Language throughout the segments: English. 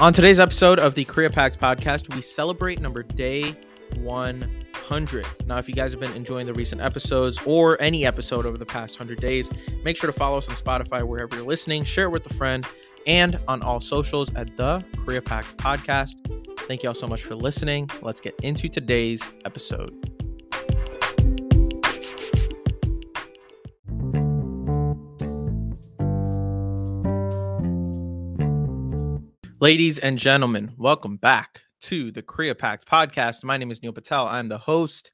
On today's episode of the CreaPact podcast, we celebrate number day 100. Now, if you guys have been enjoying the recent episodes or any episode over the past 100 days, make sure to follow us on Spotify wherever you're listening, share it with a friend, and on all socials at the CreaPact podcast. Thank you all so much for listening. Let's get into today's episode. Ladies and gentlemen, welcome back to the CreaPact podcast. My name is Neel Patel. I'm the host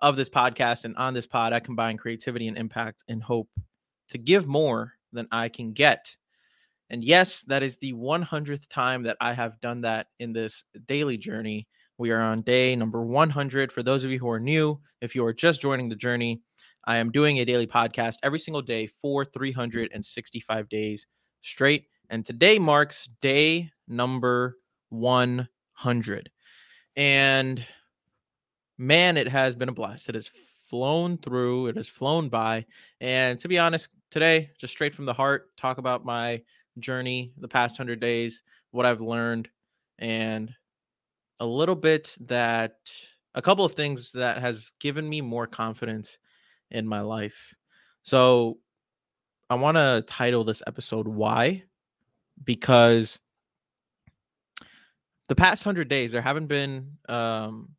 of this podcast. And on this pod, I combine creativity and impact and hope to give more than I can get. And yes, that is the 100th time that I have done that in this daily journey. We are on day number 100. For those of you who are new, if you are just joining the journey, I am doing a daily podcast every single day for 365 days straight. And today marks day number 100. And man, it has been a blast. It has flown through, it has flown by. And to be honest, today, just straight from the heart, talk about my journey the past 100 days, what I've learned, and a little bit that a couple of things that has given me more confidence in my life. So I want to title this episode Why because the past 100 days there haven't been um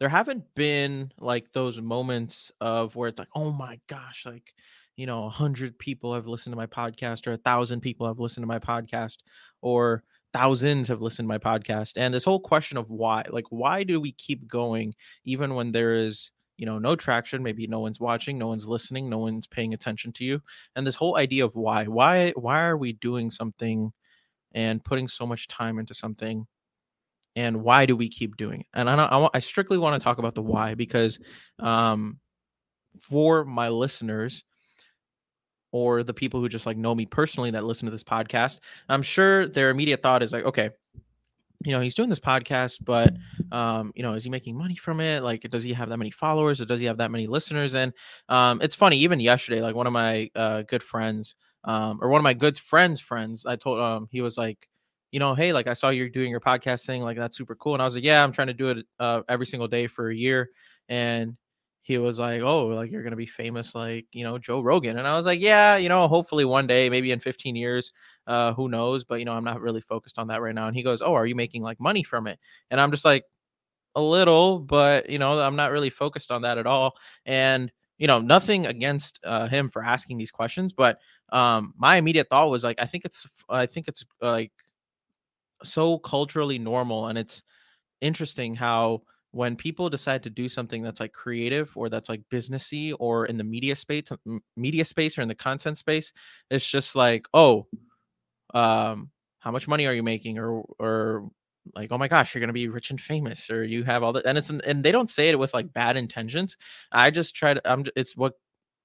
there haven't been like those moments of where it's like oh my gosh like you know a hundred people have listened to my podcast or a thousand people have listened to my podcast or thousands have listened to my podcast. And this whole question of why like why do we keep going even when there is you know no traction maybe no one's watching no one's listening no one's paying attention to you. And this whole idea of why why why are we doing something and putting so much time into something and why do we keep doing it? And i i, I strictly want to talk about the why because um for my listeners or the people who just like know me personally that listen to this podcast i'm sure their immediate thought is like okay you know he's doing this podcast but um you know is he making money from it? Like does he have that many followers or does he have that many listeners? And um it's funny even yesterday like one of my uh good friends um or one of my good friends friends i told um he was like you know hey like i saw you're doing your podcast thing like that's super cool. And i was like yeah i'm trying to do it uh every single day for a year. And he was like, "Oh, like you're gonna be famous, like you know Joe Rogan," and I was like, "Yeah, you know, hopefully one day, maybe in 15 years, uh, who knows?" But you know, I'm not really focused on that right now. And he goes, "Oh, are you making like money from it?" And I'm just like, "A little, but you know, I'm not really focused on that at all." And you know, nothing against uh, him for asking these questions, but um, my immediate thought was like, I think it's, I think it's like so culturally normal, and it's interesting how when people decide to do something that's like creative or that's like businessy or in the media space media space or in the content space it's just like oh um how much money are you making? or or like oh my gosh you're gonna be rich and famous or you have all that and it's and they don't say it with like bad intentions. I just try to i'm it's what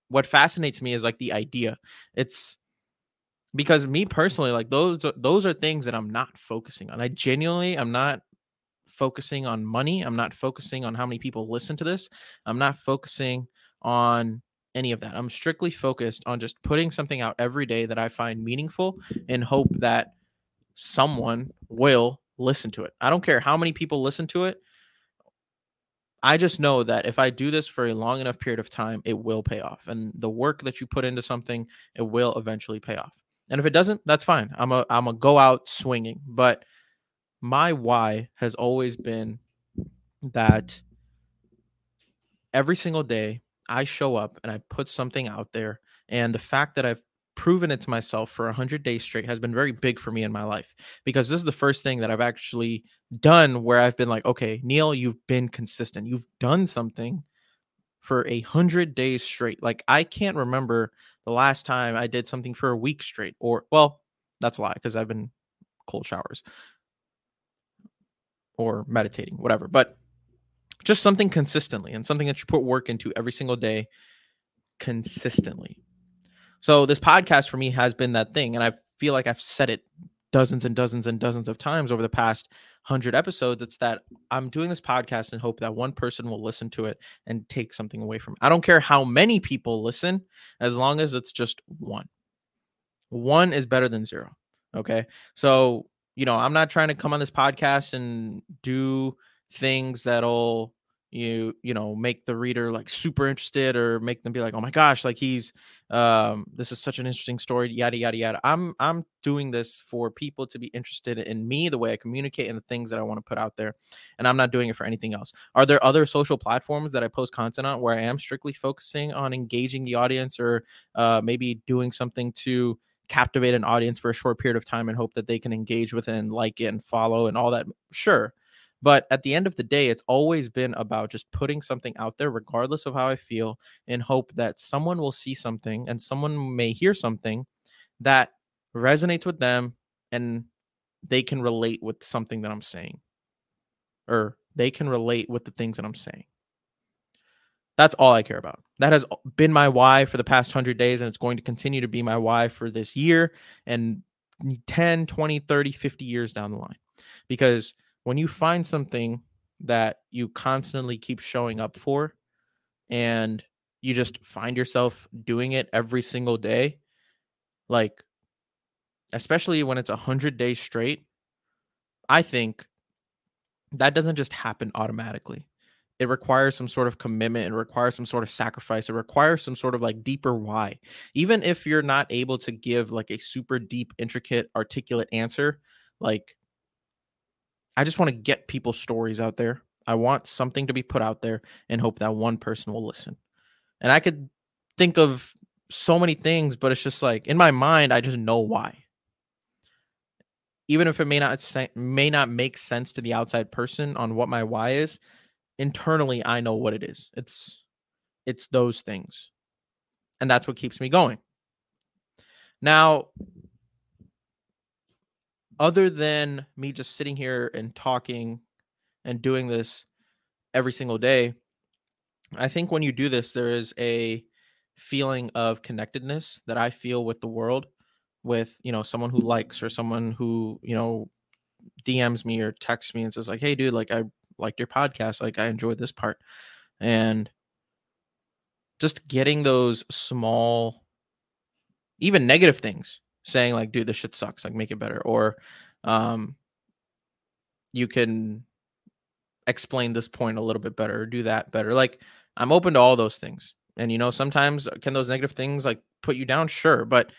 what fascinates me is like the idea. It's because me personally like those those are things that i'm not focusing on. I genuinely i'm not focusing on money. I'm not focusing on how many people listen to this. I'm not focusing on any of that. I'm strictly focused on just putting something out every day that I find meaningful and hope that someone will listen to it. I don't care how many people listen to it. I just know that if I do this for a long enough period of time, it will pay off. And the work that you put into something, it will eventually pay off. And if it doesn't, that's fine. I'm a I'm a go out swinging. But my why has always been that every single day I show up and I put something out there. And the fact that I've proven it to myself for 100 days straight has been very big for me in my life because this is the first thing that I've actually done where I've been like, okay, Neel, you've been consistent. You've done something for a hundred days straight. Like I can't remember the last time I did something for a week straight, or well, that's a lie because I've been cold showers or meditating, whatever. But just something consistently and something that you put work into every single day consistently. So this podcast for me has been that thing and I feel like I've said it dozens and dozens and dozens of times over the past 100 episodes it's that I'm doing this podcast and hope that one person will listen to it and take something away from it. I don't care how many people listen as long as it's just one. One is better than zero. Okay? So you know, I'm not trying to come on this podcast and do things that'll you you know make the reader like super interested or make them be like oh my gosh like he's um this is such an interesting story yada yada yada. I'm i'm doing this for people to be interested in me the way i communicate and the things that i want to put out there and i'm not doing it for anything else. Are there other social platforms that i post content on where i am strictly focusing on engaging the audience or uh maybe doing something to captivate an audience for a short period of time and hope that they can engage with it and like it and follow and all that sure but at the end of the day, it's always been about just putting something out there, regardless of how I feel, in hope that someone will see something and someone may hear something that resonates with them and they can relate with something that I'm saying or they can relate with the things that I'm saying. That's all I care about. That has been my why for the past 100 days and it's going to continue to be my why for this year and 10, 20, 30, 50 years down the line. Because when you find something that you constantly keep showing up for and you just find yourself doing it every single day like especially when it's a 100 days straight i think that doesn't just happen automatically it requires some sort of commitment it requires some sort of sacrifice it requires some sort of like deeper why even if you're not able to give like a super deep intricate articulate answer like I just want to get people's stories out there. I want something to be put out there and hope that one person will listen. And I could think of so many things, but it's just like in my mind, I just know why. Even if it may not may not make sense to the outside person on what my why is, internally I know what it is. It's it's those things. And that's what keeps me going. Now, other than me just sitting here and talking and doing this every single day, I think when you do this, there is a feeling of connectedness that I feel with the world, with you know someone who likes or someone who you know DMs me or texts me and says like, "Hey, dude, like I liked your podcast, like I enjoyed this part," and just getting those small, even negative things saying like, dude, this shit sucks, like make it better. Or um you can explain this point a little bit better or do that better. Like I'm open to all those things. And you know, sometimes uh, can those negative things like put you down? Sure. But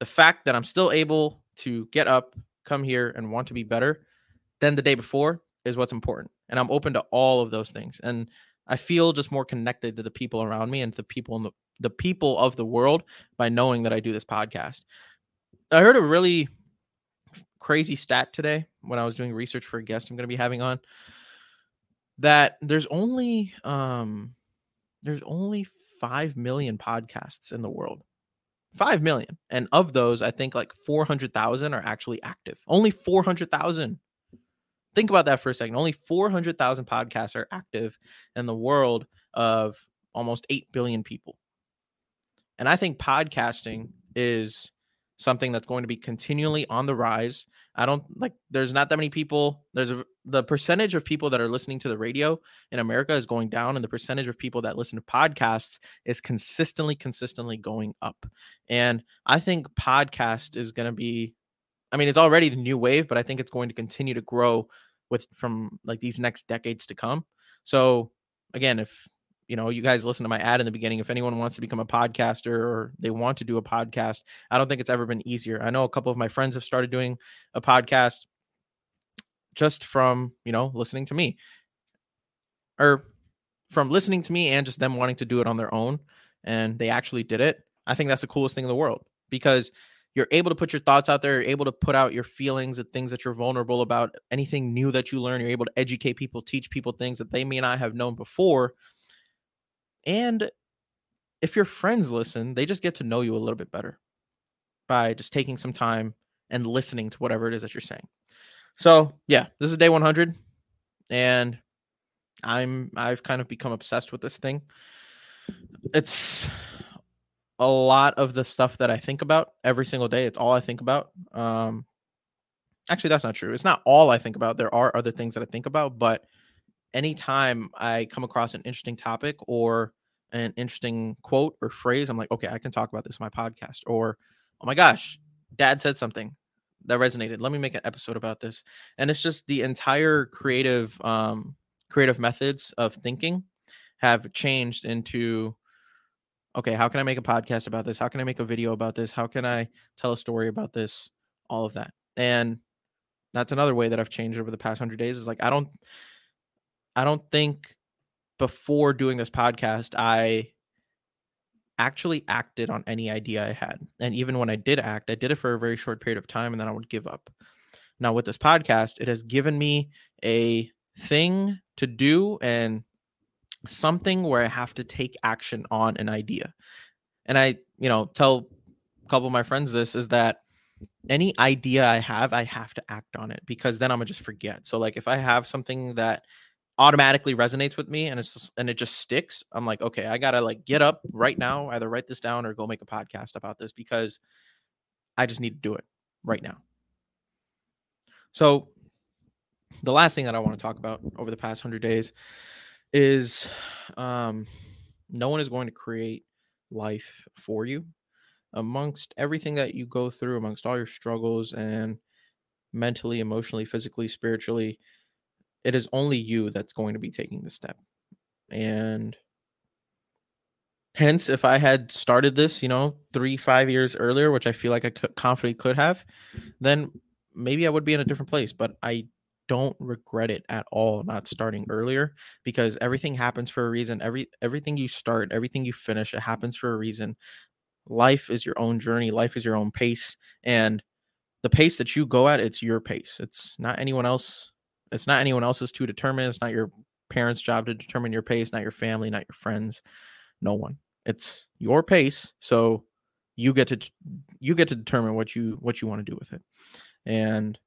the fact that I'm still able to get up, come here and want to be better than the day before is what's important. And I'm open to all of those things. And I feel just more connected to the people around me and the people in the the people of the world by knowing that I do this podcast. I heard a really crazy stat today when I was doing research for a guest I'm going to be having on that there's only um there's only 5 million podcasts in the world. 5 million. And of those, I think like 400,000 are actually active. Only 400,000. Think about that for a second. Only 400,000 podcasts are active in the world of almost 8 billion people. And I think podcasting is something that's going to be continually on the rise. I don't like there's not that many people. There's a, the percentage of people that are listening to the radio in America is going down and the percentage of people that listen to podcasts is consistently consistently going up. And I think podcast is going to be I mean it's already the new wave, but I think it's going to continue to grow with from like these next decades to come. So again, if you know, you guys listen to my ad in the beginning. If anyone wants to become a podcaster or they want to do a podcast, I don't think it's ever been easier. I know a couple of my friends have started doing a podcast just from, you know, listening to me or from listening to me and just them wanting to do it on their own. And they actually did it. I think that's the coolest thing in the world because you're able to put your thoughts out there. You're able to put out your feelings and things that you're vulnerable about, anything new that you learn. You're able to educate people, teach people things that they may not have known before and if your friends listen, they just get to know you a little bit better by just taking some time and listening to whatever it is that you're saying. So, yeah, this is day 100 and I'm I've kind of become obsessed with this thing. It's a lot of the stuff that I think about every single day. It's all I think about. Um actually that's not true. It's not all I think about. There are other things that I think about, but anytime I come across an interesting topic or an interesting quote or phrase, I'm like, okay, I can talk about this in my podcast. Or, oh my gosh, dad said something. that resonated. Let me make an episode about this. And it's just the entire creative um creative methods of thinking have changed into okay, how can I make a podcast about this? How can I make a video about this? How can I tell a story about this? All of that. And that's another way that I've changed over the past 100 days is like I don't I don't think before doing this podcast I actually acted on any idea I had. And even when I did act, I did it for a very short period of time and then I would give up. Now, with this podcast, it has given me a thing to do and something where I have to take action on an idea. And I, you know, tell a couple of my friends this is that any idea I have, I have to act on it because then I'm gonna just forget. So, like, if I have something that automatically resonates with me and it's just, and it just sticks i'm like okay i gotta like get up right now either write this down or go make a podcast about this because i just need to do it right now so the last thing that i want to talk about over the past 100 days is um no one is going to create life for you amongst everything that you go through amongst all your struggles and mentally emotionally physically spiritually it is only you that's going to be taking the step. And hence, if I had started this, you know, three, five years earlier, which I feel like I could, confidently could have, then maybe I would be in a different place. But I don't regret it at all not starting earlier because everything happens for a reason. Every everything you start, everything you finish, it happens for a reason. Life is your own journey. Life is your own pace, and the pace that you go at, it's your pace. It's not anyone else it's not anyone else's to determine. It's not your parents' job to determine your pace, not your family, not your friends, no one. It's your pace. So you get to you get to determine what you what you want to do with it. And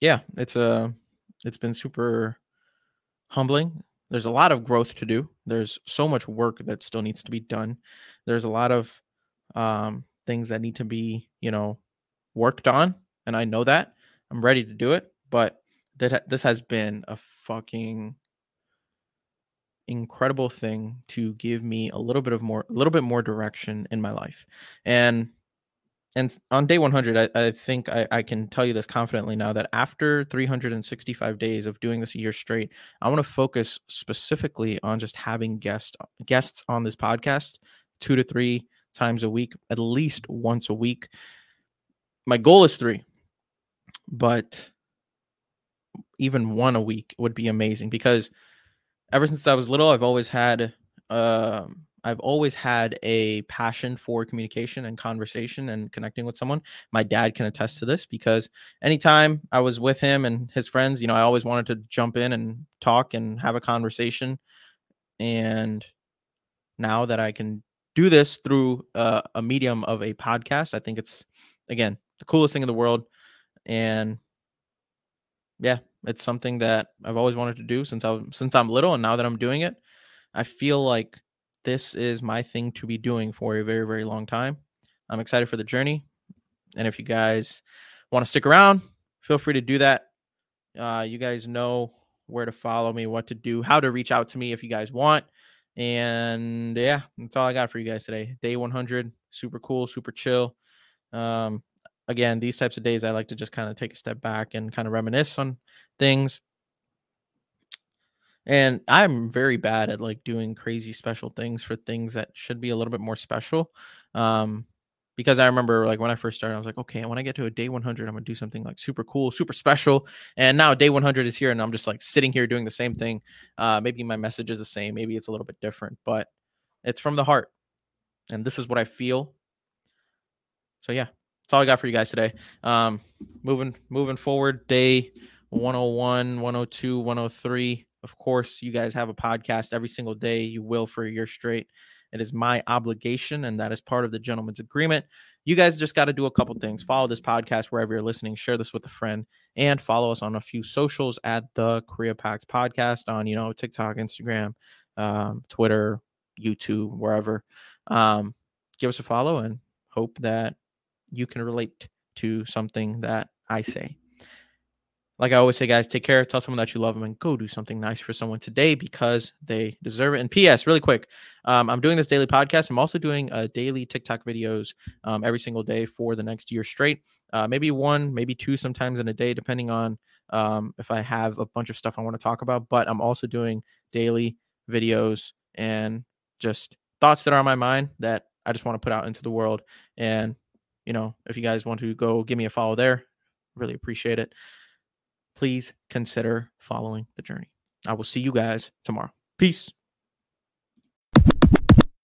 yeah, it's a uh, it's been super humbling. There's a lot of growth to do. There's so much work that still needs to be done. There's a lot of um, things that need to be, you know, worked on, and I know that. I'm ready to do it, but that this has been a fucking incredible thing to give me a little bit of more a little bit more direction in my life and and on day 100 i, I think I, I can tell you this confidently now that after 365 days of doing this a year straight i want to focus specifically on just having guests guests on this podcast two to three times a week at least once a week. My goal is three but even one a week would be amazing because ever since I was little, I've always had um, I've always had a passion for communication and conversation and connecting with someone. My dad can attest to this because anytime I was with him and his friends, you know, I always wanted to jump in and talk and have a conversation. And now that I can do this through uh, a medium of a podcast, I think it's again the coolest thing in the world. And yeah, it's something that I've always wanted to do since I since I'm little, and now that I'm doing it, I feel like this is my thing to be doing for a very very long time. I'm excited for the journey, and if you guys want to stick around, feel free to do that. Uh, you guys know where to follow me, what to do, how to reach out to me if you guys want. And yeah, that's all I got for you guys today. Day 100, super cool, super chill. Um, again, these types of days, I like to just kind of take a step back and kind of reminisce on things. And I'm very bad at like doing crazy special things for things that should be a little bit more special. Um, because I remember like when I first started, I was like, okay, when I get to a day 100, I'm gonna do something like super cool, super special. And now day 100 is here, and I'm just like sitting here doing the same thing. Uh, maybe my message is the same, maybe it's a little bit different, but it's from the heart, and this is what I feel. So yeah, that's all I got for you guys today. Um, moving moving forward, day 101, 102, 103. Of course, you guys have a podcast every single day. You will for a year straight. It is my obligation, and that is part of the gentleman's agreement. You guys just got to do a couple things. Follow this podcast wherever you're listening. Share this with a friend, and follow us on a few socials at the CreaPact Podcast on you know TikTok, Instagram, um, Twitter, YouTube, wherever. Um, give us a follow, and hope that you can relate to something that I say. Like I always say, guys, take care. Tell someone that you love them and go do something nice for someone today because they deserve it. And P.S. Really quick, um, I'm doing this daily podcast. I'm also doing uh, daily TikTok videos um, every single day for the next year straight. Uh, maybe one, maybe two, sometimes in a day, depending on um, if I have a bunch of stuff I want to talk about. But I'm also doing daily videos and just thoughts that are on my mind that I just want to put out into the world. And you know, if you guys want to go give me a follow there, really appreciate it please consider following the journey. I will see you guys tomorrow. Peace.